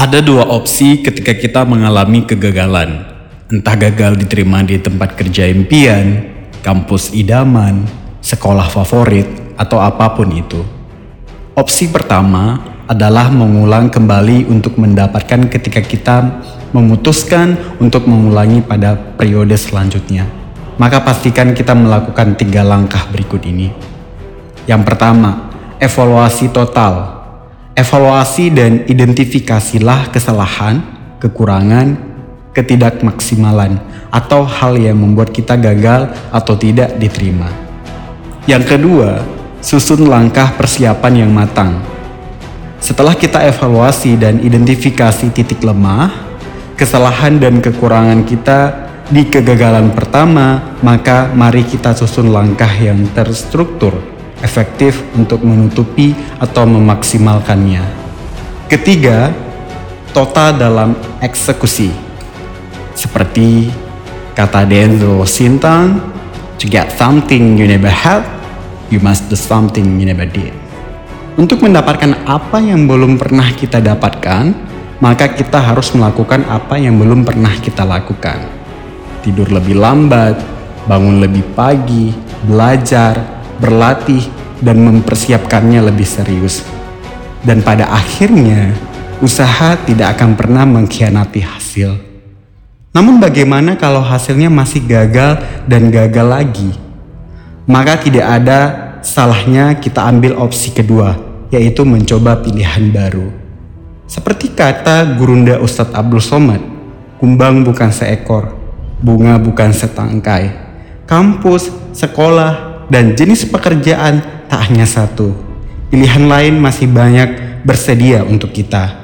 Ada dua opsi ketika kita mengalami kegagalan. Entah gagal diterima di tempat kerja impian, kampus idaman, sekolah favorit, atau apa pun itu. Opsi pertama adalah mengulang kembali untuk mendapatkan ketika kita memutuskan untuk mengulangi pada periode selanjutnya. Maka pastikan kita melakukan tiga langkah berikut ini. Yang pertama, evaluasi total Evaluasi dan identifikasilah kesalahan, kekurangan, ketidakmaksimalan, atau hal yang membuat kita gagal atau tidak diterima. Yang kedua, susun langkah persiapan yang matang. Setelah kita evaluasi dan identifikasi titik lemah, kesalahan dan kekurangan kita di kegagalan pertama, maka mari kita susun langkah yang terstruktur efektif untuk menutupi atau memaksimalkannya. Ketiga, total dalam eksekusi. Seperti kata Denzel Washington, to get something you never had, you must do something you never did. Untuk mendapatkan apa yang belum pernah kita dapatkan, maka kita harus melakukan apa yang belum pernah kita lakukan. Tidur lebih lambat, bangun lebih pagi, belajar, berlatih, dan mempersiapkannya lebih serius. Dan pada akhirnya, usaha tidak akan pernah mengkhianati hasil. Namun bagaimana kalau hasilnya masih gagal dan gagal lagi? Maka tidak ada salahnya kita ambil opsi kedua, yaitu mencoba pilihan baru. Seperti kata gurunda Ustadz Abdul Somad, kumbang bukan seekor, bunga bukan setangkai, kampus, sekolah, dan jenis pekerjaan tak hanya satu. Pilihan lain masih banyak bersedia untuk kita.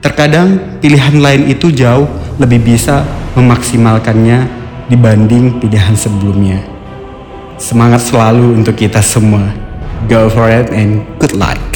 Terkadang pilihan lain itu jauh lebih bisa memaksimalkannya dibanding pilihan sebelumnya. Semangat selalu untuk kita semua. Go for it and good luck.